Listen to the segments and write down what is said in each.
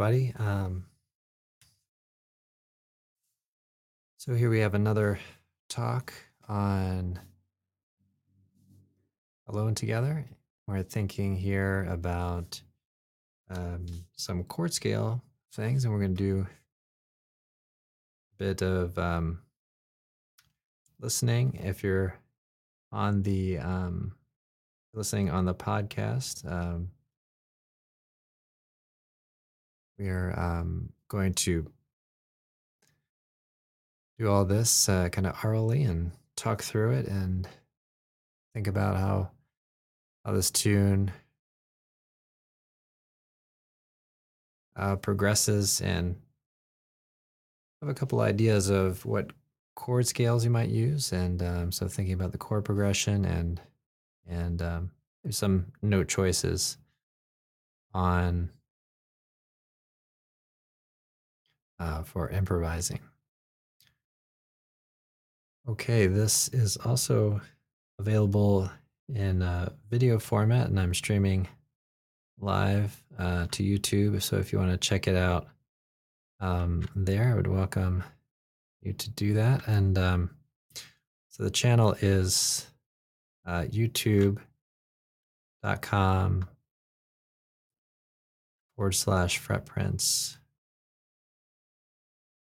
everybody. Um, so here we have another talk on Alone Together. We're thinking here about um, some chord scale things, and we're going to do a bit of um, listening. If you're on the um, listening on the podcast, we are um, going to do all this uh, kind of orally and talk through it and think about how how this tune uh, progresses and have a couple ideas of what chord scales you might use and um, so thinking about the chord progression and and um, some note choices on uh, for improvising. Okay, this is also available in uh, video format, and I'm streaming live uh, to YouTube. So if you want to check it out um, there, I would welcome you to do that. And um, so the channel is uh, youtube.com forward slash fretprints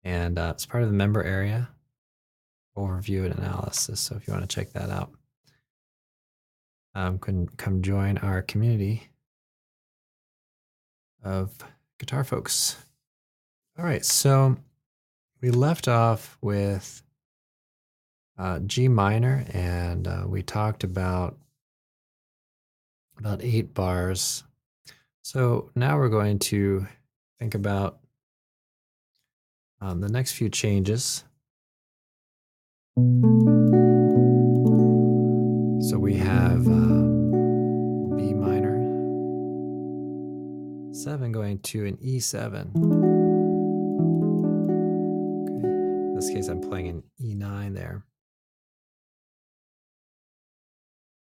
and uh, it's part of the member area overview and analysis. So if you want to check that out, um, can come join our community of guitar folks. All right, so we left off with uh, G minor, and uh, we talked about about eight bars. So now we're going to think about um, the next few changes. So we have um, B minor, 7 going to an E7. Okay. In this case, I'm playing an E9 there.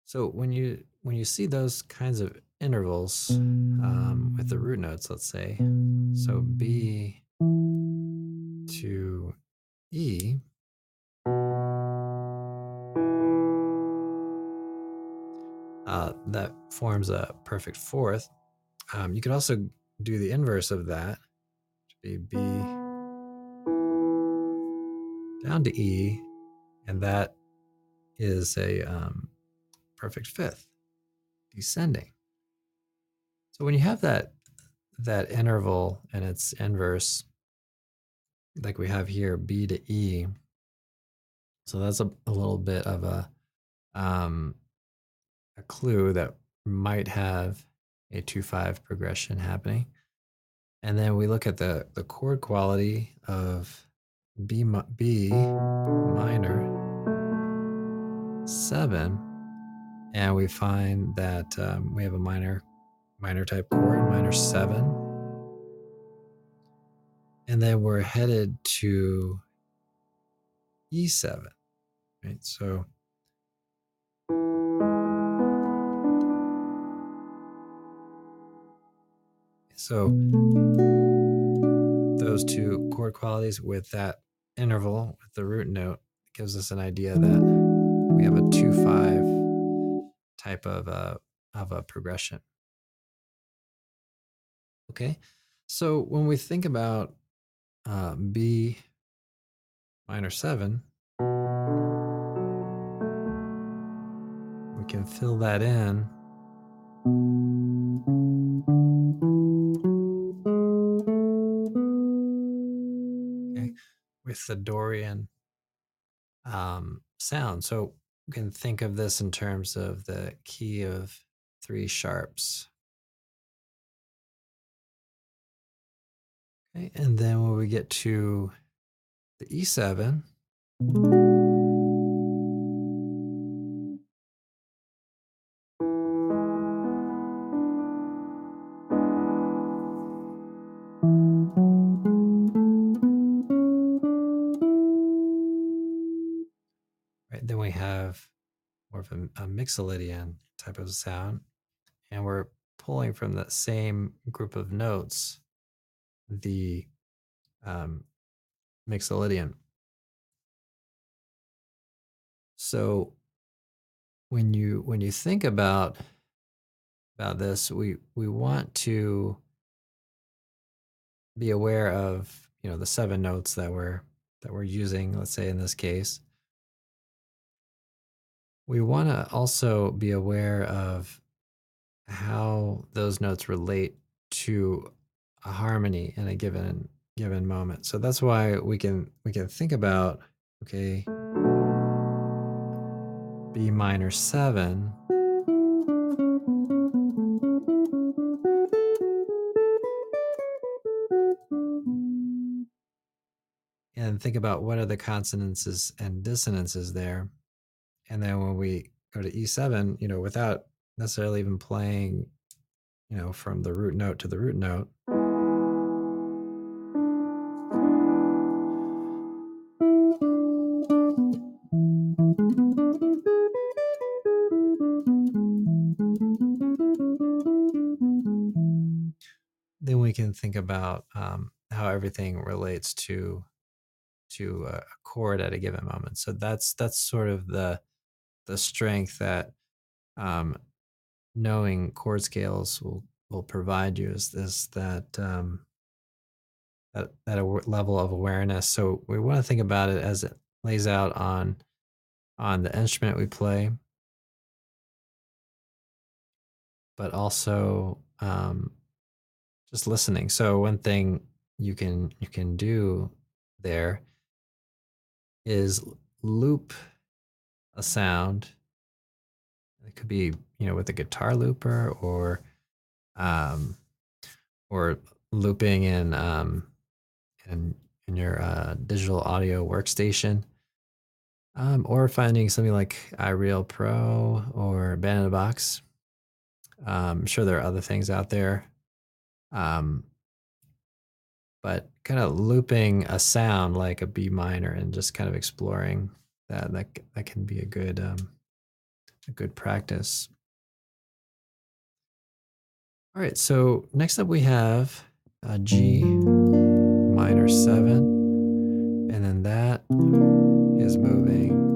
So when you when you see those kinds of intervals um, with the root notes, let's say, so B to E, uh, that forms a perfect fourth. Um, you could also do the inverse of that, to be B down to E, and that is a um, perfect fifth, descending. So when you have that that interval and its inverse, like we have here, B to E. So that's a, a little bit of a um, a clue that might have a 2-5 progression happening. And then we look at the, the chord quality of B, B minor 7, and we find that um, we have a minor minor type chord, minor 7, And then we're headed to E7, right? So so those two chord qualities with that interval with the root note gives us an idea that we have a 2-5 type of a, of a progression. Okay, so when we think about uh, B minor 7, we can fill that in with the Dorian um, sound. So we can think of this in terms of the key of three sharps. Okay, and then when we get to the E7, right, then we have more of a, a mixolydian type of sound, and we're pulling from that same group of notes the um, mixolydian. So when you when you think about about this, we we want to be aware of you know the seven notes that we're that we're using. Let's say in this case, we want to also be aware of how those notes relate to a harmony in a given given moment. So that's why we can we can think about okay B minor 7 and think about what are the consonances and dissonances there. And then when we go to E7, you know, without necessarily even playing, you know, from the root note to the root note, then we can think about um, how everything relates to to a chord at a given moment. So that's that's sort of the the strength that um, knowing chord scales will will provide you is this that um, that that level of awareness. So we want to think about it as it lays out on on the instrument we play, but also um, just listening. So one thing you can you can do there is loop a sound. It could be you know with a guitar looper or um, or looping in um, in in your uh, digital audio workstation. Um, or finding something like iReal Pro or Band Box. Um, I'm sure there are other things out there um, but kind of looping a sound like a B minor and just kind of exploring that that that can be a good um, a good practice. All right, so next up we have a G minor seven, and then that is moving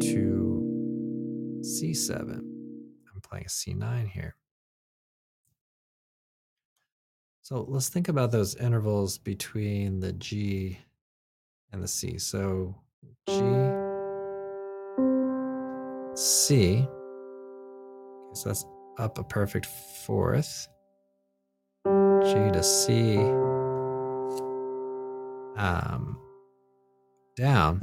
to C7. I'm playing a C9 here. So let's think about those intervals between the G and the C. So G, C. Okay, so that's up a perfect fourth. G to C. Um, down.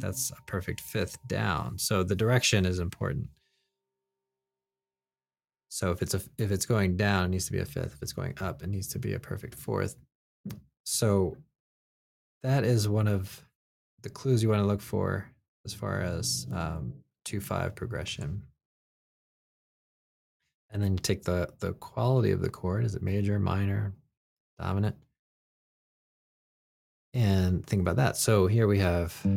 That's a perfect fifth down. So the direction is important. So if it's a if it's going down, it needs to be a fifth. If it's going up, it needs to be a perfect fourth. So that is one of the clues you want to look for as far as um, two five progression. And then you take the the quality of the chord. Is it major, minor? dominant. And think about that. So here we have a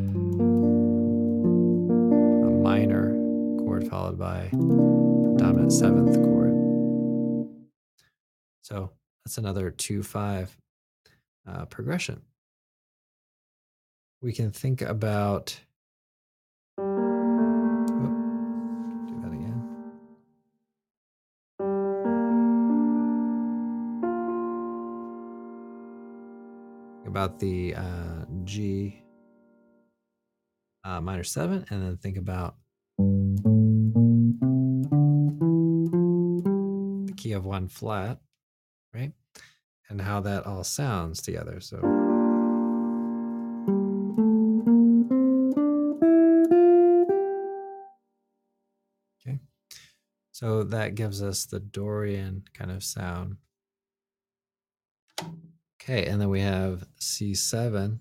minor chord followed by a dominant seventh chord. So that's another 2 5 uh, progression. We can think about. About the uh, G uh, minor seven, and then think about the key of one flat, right? And how that all sounds together. So. Okay. So that gives us the Dorian kind of sound. Okay, and then we have C7.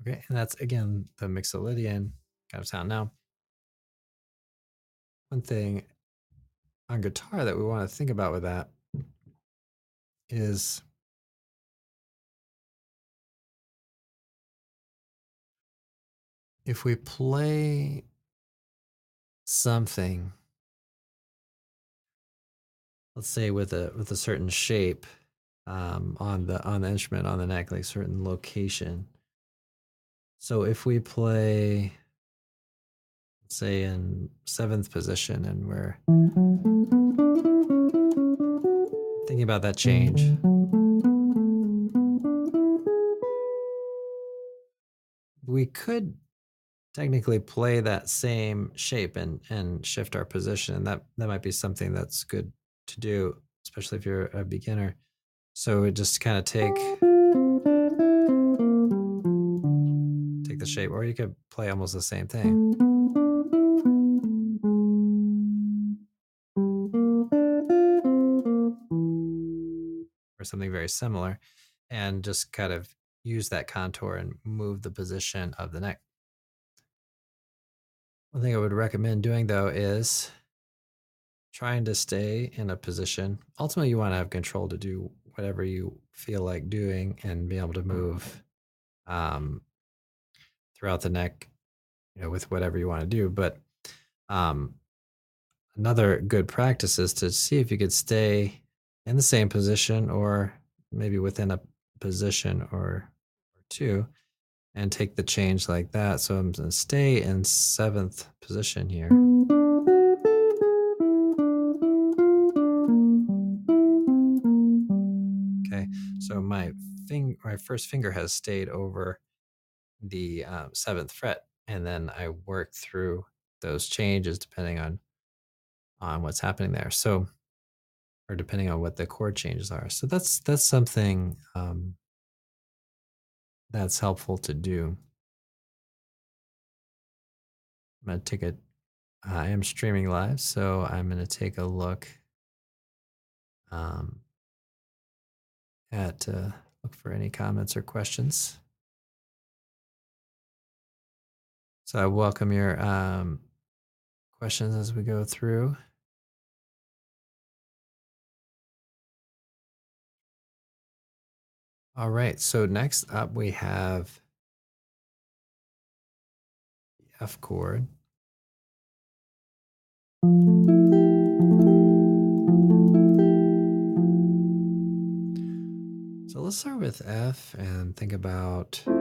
Okay, and that's again the Mixolydian kind of sound. Now, one thing on guitar that we want to think about with that is if we play something let's say with a with a certain shape um, on the on the instrument on the neck like a certain location. So if we play say in seventh position and we're thinking about that change. We could technically play that same shape and and shift our position and that that might be something that's good to do especially if you're a beginner. So just kind of take take the shape or you could play almost the same thing. Or something very similar and just kind of use that contour and move the position of the neck one thing I would recommend doing though is trying to stay in a position. Ultimately, you want to have control to do whatever you feel like doing and be able to move um, throughout the neck, you know, with whatever you want to do. But um, another good practice is to see if you could stay in the same position or maybe within a position or, or two and take the change like that. So I'm going to stay in seventh position here. Okay, so my thing, my first finger has stayed over the um, seventh fret, and then I work through those changes depending on on what's happening there. So, or depending on what the chord changes are. So that's that's something um, that's helpful to do. I'm going to take a, I am streaming live, so I'm going to take a look um, at, uh, look for any comments or questions. So I welcome your um, questions as we go through. All right, so next up we have the F chord. So let's start with F and think about so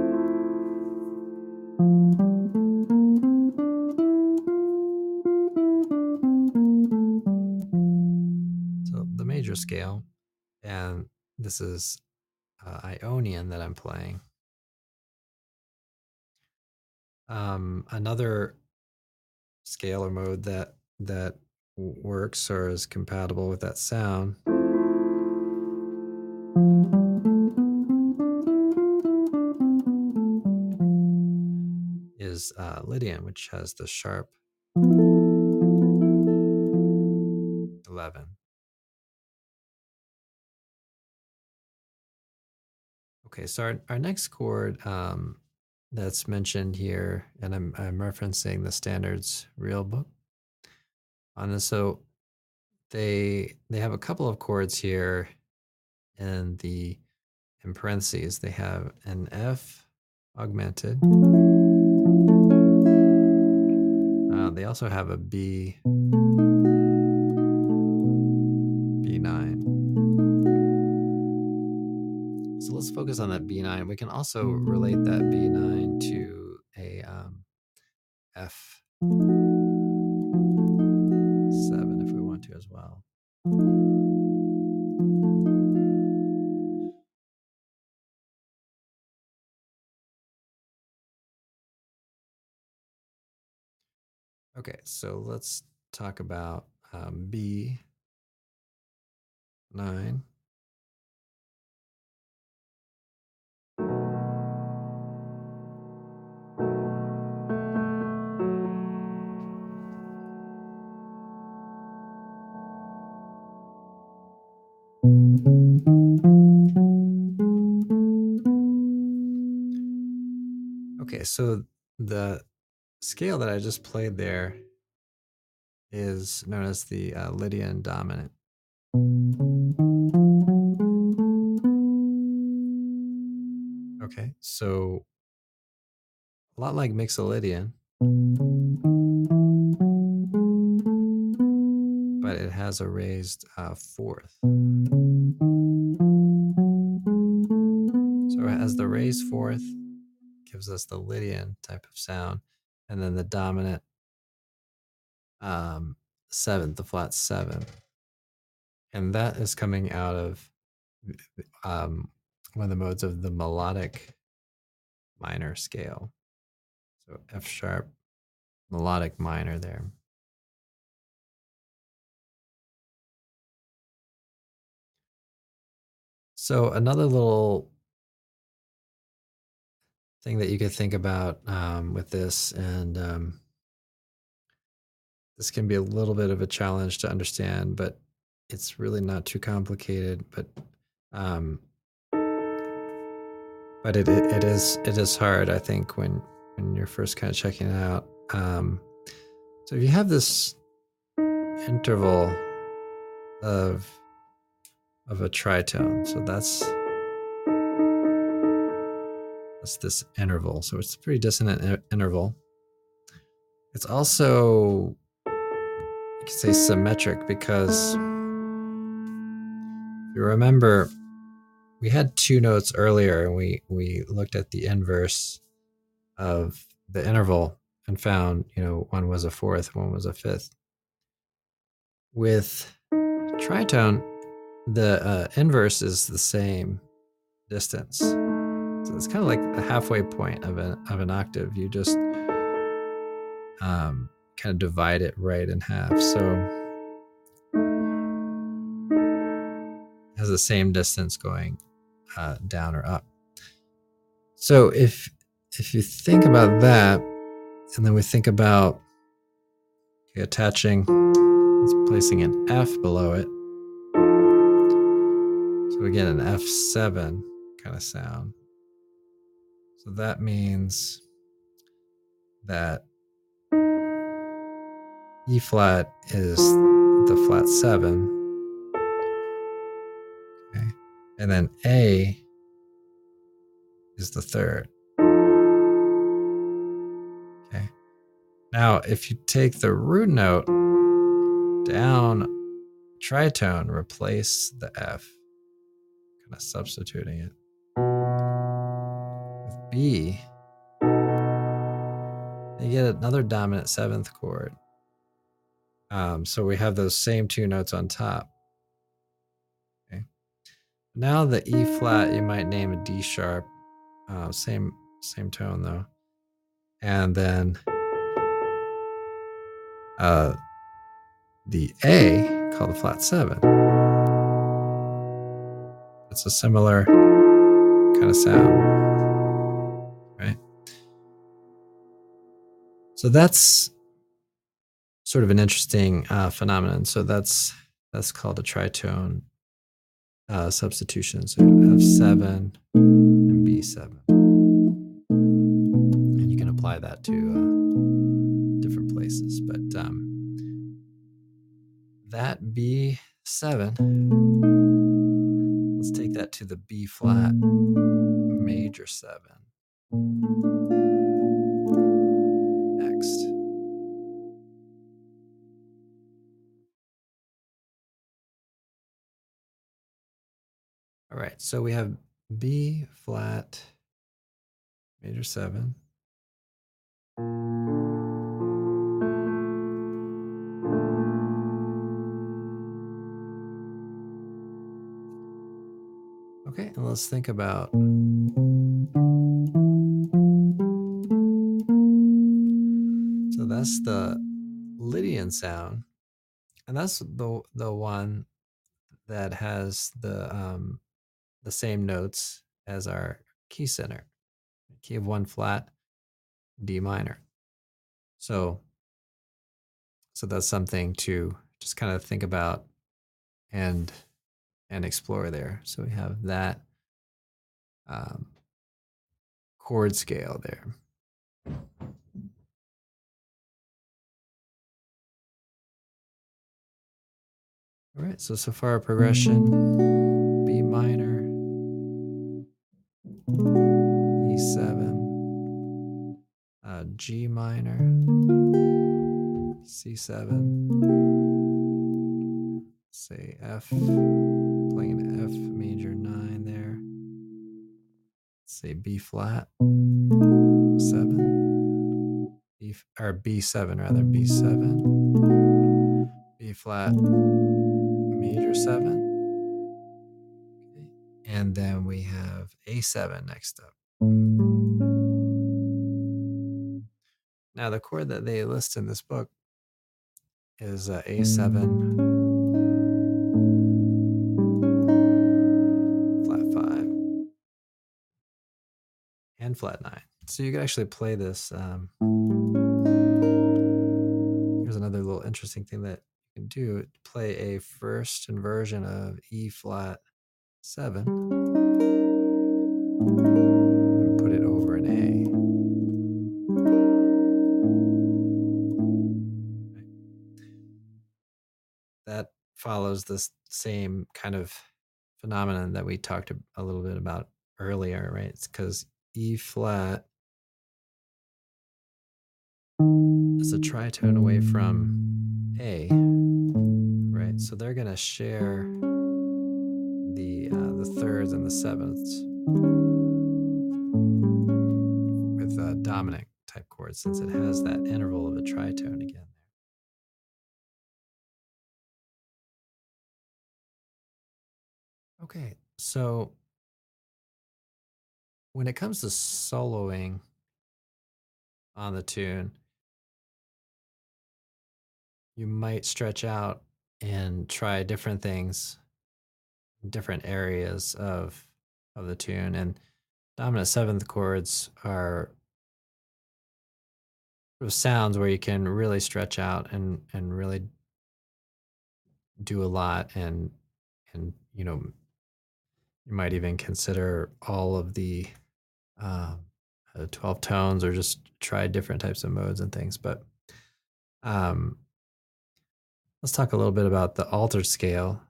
the major scale and this is uh, Ionian that I'm playing. Um, another scale or mode that that works or is compatible with that sound is uh, Lydian, which has the sharp 11. Okay, so our, our next chord um, that's mentioned here, and I'm, I'm referencing the standards real book this. So they they have a couple of chords here in the in parentheses. They have an F augmented. Uh, they also have a B focus on that B9. We can also relate that B9 to a um, F7 if we want to as well. Okay, so let's talk about um, B9. So the scale that I just played there is known as the uh, Lydian dominant. Okay, so a lot like Mixolydian, but it has a raised uh, fourth. So it has the raised fourth, gives us the Lydian type of sound, and then the dominant um, seventh, the flat seven. And that is coming out of um, one of the modes of the melodic minor scale. So F sharp, melodic minor there. So another little thing that you could think about um, with this, and um, this can be a little bit of a challenge to understand, but it's really not too complicated. But um, but it, it it is it is hard, I think, when when you're first kind of checking it out. Um, so if you have this interval of of a tritone, so that's this interval. So it's a pretty dissonant interval. It's also you could say symmetric because if you remember we had two notes earlier and we we looked at the inverse of the interval and found you know one was a fourth one was a fifth with tritone the uh, inverse is the same distance it's kind of like the halfway point of an of an octave you just um, kind of divide it right in half so it has the same distance going uh, down or up. So if if you think about that, and then we think about okay, attaching, placing an F below it. So again, an F7 kind of sound. So that means that E flat is the flat seven. Okay. And then A is the third. Okay. Now, if you take the root note down tritone, replace the F, kind of substituting it. B, you get another dominant seventh chord. Um, so we have those same two notes on top. Okay. Now the E flat, you might name a D sharp, uh, same same tone though, and then uh, the A called the flat seven. It's a similar kind of sound, So that's sort of an interesting uh, phenomenon. So that's that's called a tritone uh, substitution. So F7 and B7. and you can apply that to uh, different places. But um, that B7, let's take that to the B flat major 7. All right, so we have B flat major 7. Okay, and let's think about so that's the Lydian sound, and that's the the one that has the um, the same notes as our key center, key of one flat, D minor. So, so that's something to just kind of think about and and explore there. So we have that um, chord scale there. All right, so so far progression E7, uh, G minor, C7, say F, playing F major 9 there. say B flat, 7, B, or B7 rather, B7, B flat, major 7. And then we have A7 next up. Now, the chord that they list in this book is uh, A7 flat 5 and flat 9. So you can actually play this. Um, here's another little interesting thing that you can do play a first inversion of E flat 7 follows this same kind of phenomenon that we talked a, little bit about earlier, right? It's because E flat is a tritone away from A, right? So they're going to share the uh, the thirds and the sevenths with uh, dominant type chords since it has that interval of a tritone again. Okay, so when it comes to soloing on the tune, you might stretch out and try different things, different areas of of the tune. And dominant seventh chords are sounds where you can really stretch out and and really do a lot and and you know you might even consider all of the um, uh, 12 tones or just try different types of modes and things. But um, let's talk a little bit about the altered scale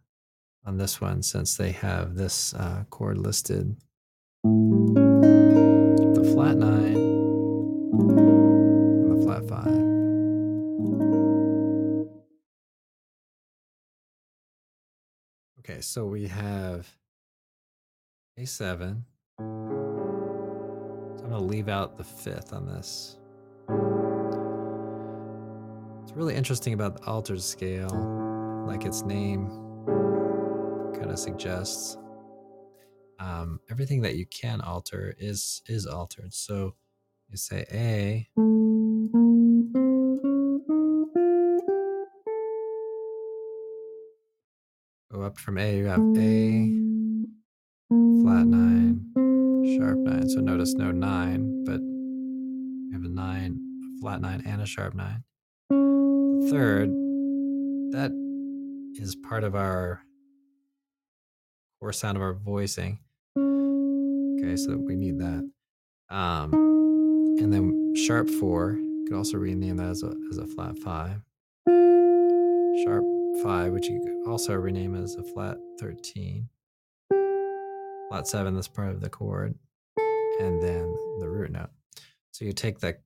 on this one since they have this uh, chord listed. The flat nine and the flat five. Okay, so we have A7. So I'm going to leave out the fifth on this. It's really interesting about the altered scale, like its name kind of suggests. Um, everything that you can alter is is altered. So you say A. Go up from A, you have A, So no nine, but we have a nine, a flat nine, and a sharp nine. The third, that is part of our core sound of our voicing. Okay, so we need that. Um, and then sharp four, you could also rename that as a, as a flat five. Sharp five, which you could also rename as a flat 13. Flat seven, that's part of the chord, and then the root note. So you take the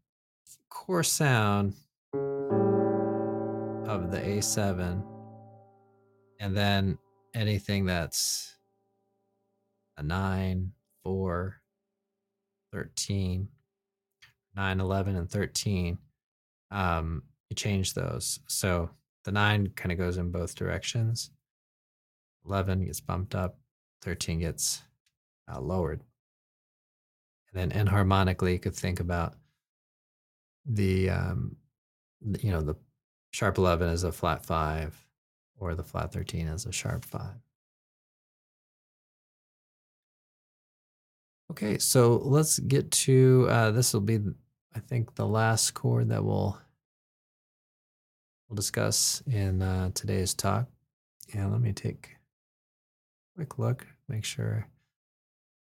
core sound of the A7 and then anything that's a 9, 4, 13, 9, 11, and 13, um, you change those. So the 9 kind of goes in both directions. 11 gets bumped up, 13 gets uh, lowered. And then enharmonically, you could think about the, um, you know, the sharp 11 as a flat 5 or the flat 13 as a sharp 5. Okay, so let's get to uh, this will be, I think, the last chord that we'll we'll discuss in uh, today's talk. And let me take a quick look, make sure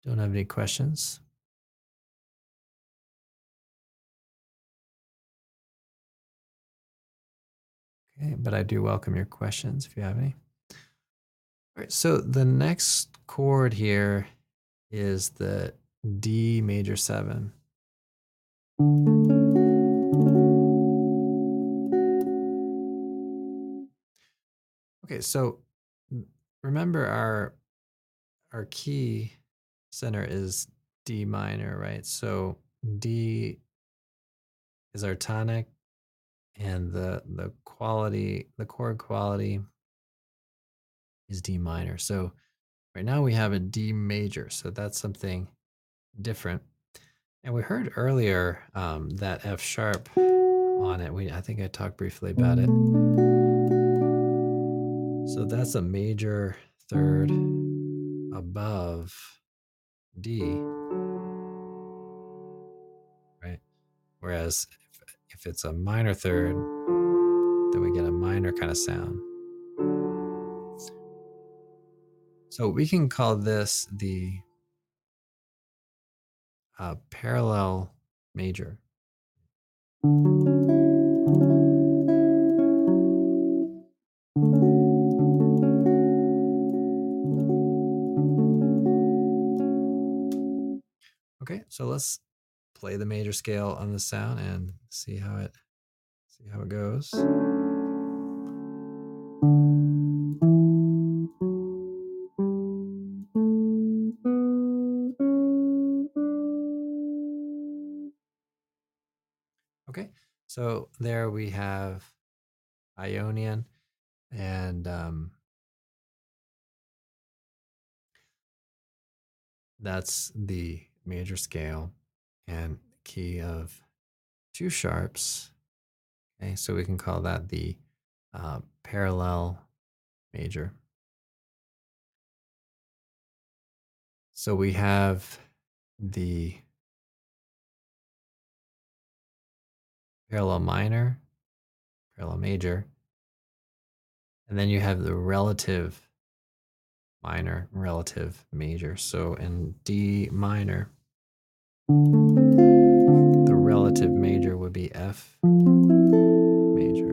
don't have any questions. Okay, but I do welcome your questions if you have any. All right, so the next chord here is the D major seven. Okay, so remember our our key center is D minor, right? So D is our tonic and the the quality, the chord quality is D minor. So right now we have a D major, so that's something different. And we heard earlier um, that F sharp on it. We I think I talked briefly about it. So that's a major third above D, right? Whereas if, it's a minor third, then we get a minor kind of sound. So we can call this the uh, parallel major. Okay, so let's play the major scale on the sound and see how it see how it goes. Okay, so there we have Ionian and um, that's the major scale and key of two sharps. Okay, so we can call that the uh, parallel major. So we have the parallel minor, parallel major, and then you have the relative minor, relative major. So in D minor, the relative major would be F major.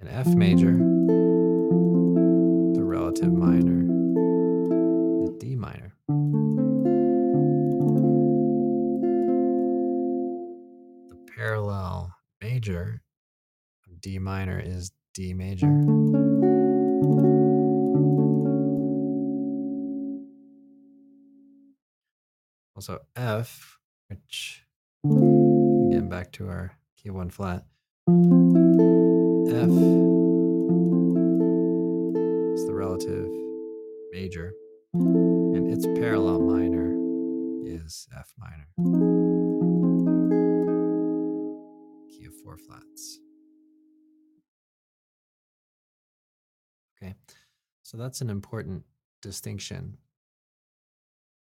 In F major, the relative minor is D minor. The parallel major of D minor is D major. Also F, which again back to our key one flat. F is the relative major, and its parallel minor is F minor. Key of four flats. Okay, so that's an important distinction.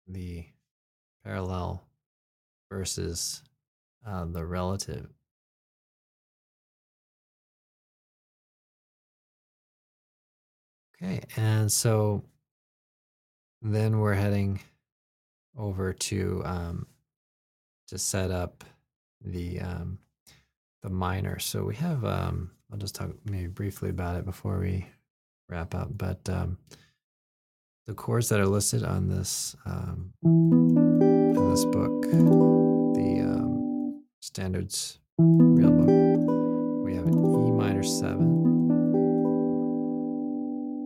The parallel versus uh, the relative. Okay, and so then we're heading over to um, to set up the um, the minor. So we have um, I'll just talk maybe briefly about it before we wrap up. But um, the chords that are listed on this um, this book, the um, standards real book, we have an E minor seven,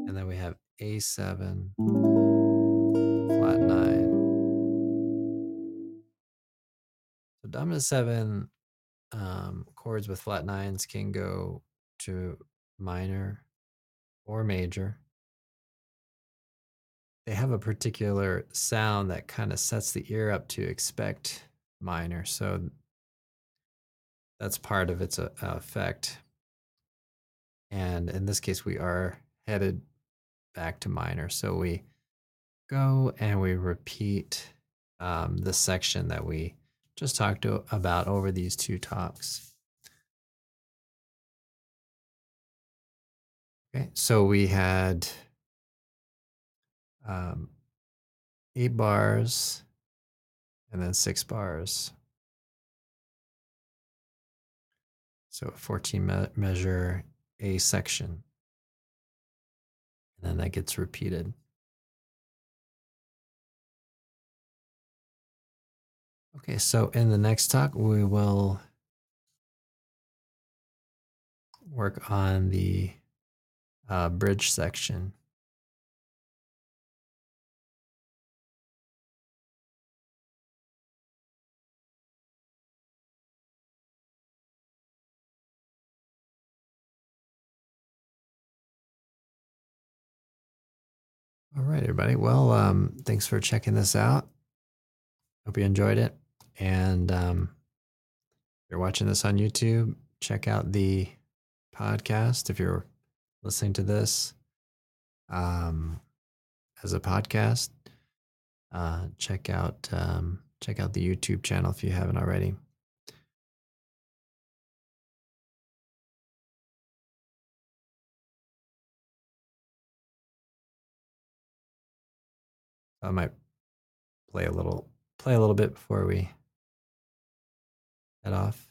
and then we have A seven, flat nine. So dominant seven um, chords with flat nines can go to minor or major. They have a particular sound that kind of sets the ear up to expect minor. So that's part of its uh, effect. And in this case, we are headed back to minor. So we go and we repeat um, the section that we just talked to, about over these two talks. Okay, so we had um, eight bars and then six bars. So a 14 me- measure A section. And then that gets repeated. Okay, so in the next talk, we will work on the uh, bridge section. All right, everybody. Well, um, thanks for checking this out. Hope you enjoyed it. And um, if you're watching this on YouTube, check out the podcast. If you're listening to this um, as a podcast, uh, check out um, check out the YouTube channel if you haven't already. I might play a little play a little bit before we head off.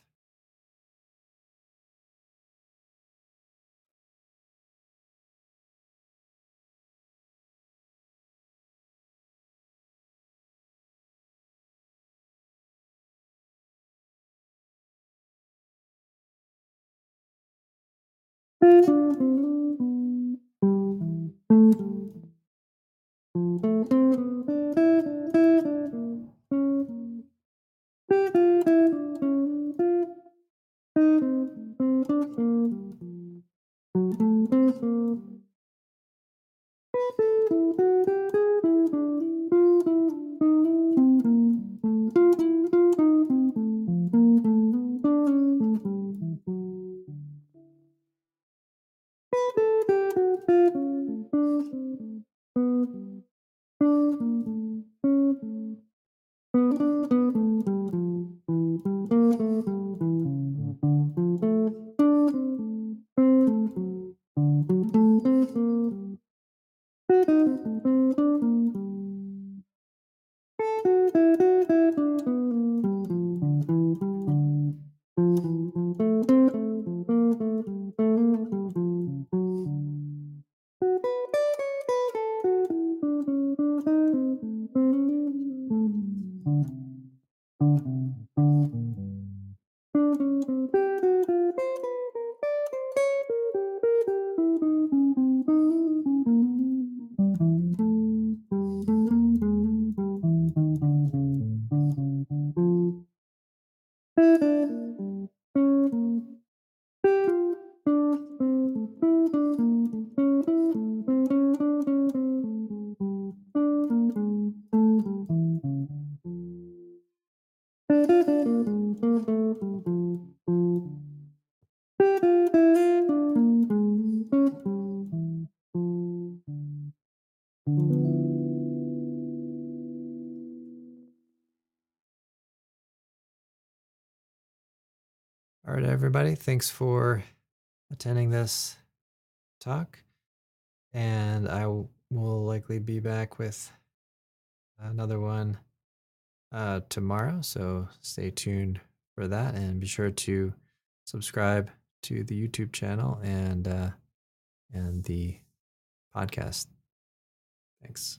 everybody. Thanks for attending this talk. And I will likely be back with another one uh, tomorrow. So stay tuned for that and be sure to subscribe to the YouTube channel and uh, and the podcast. Thanks.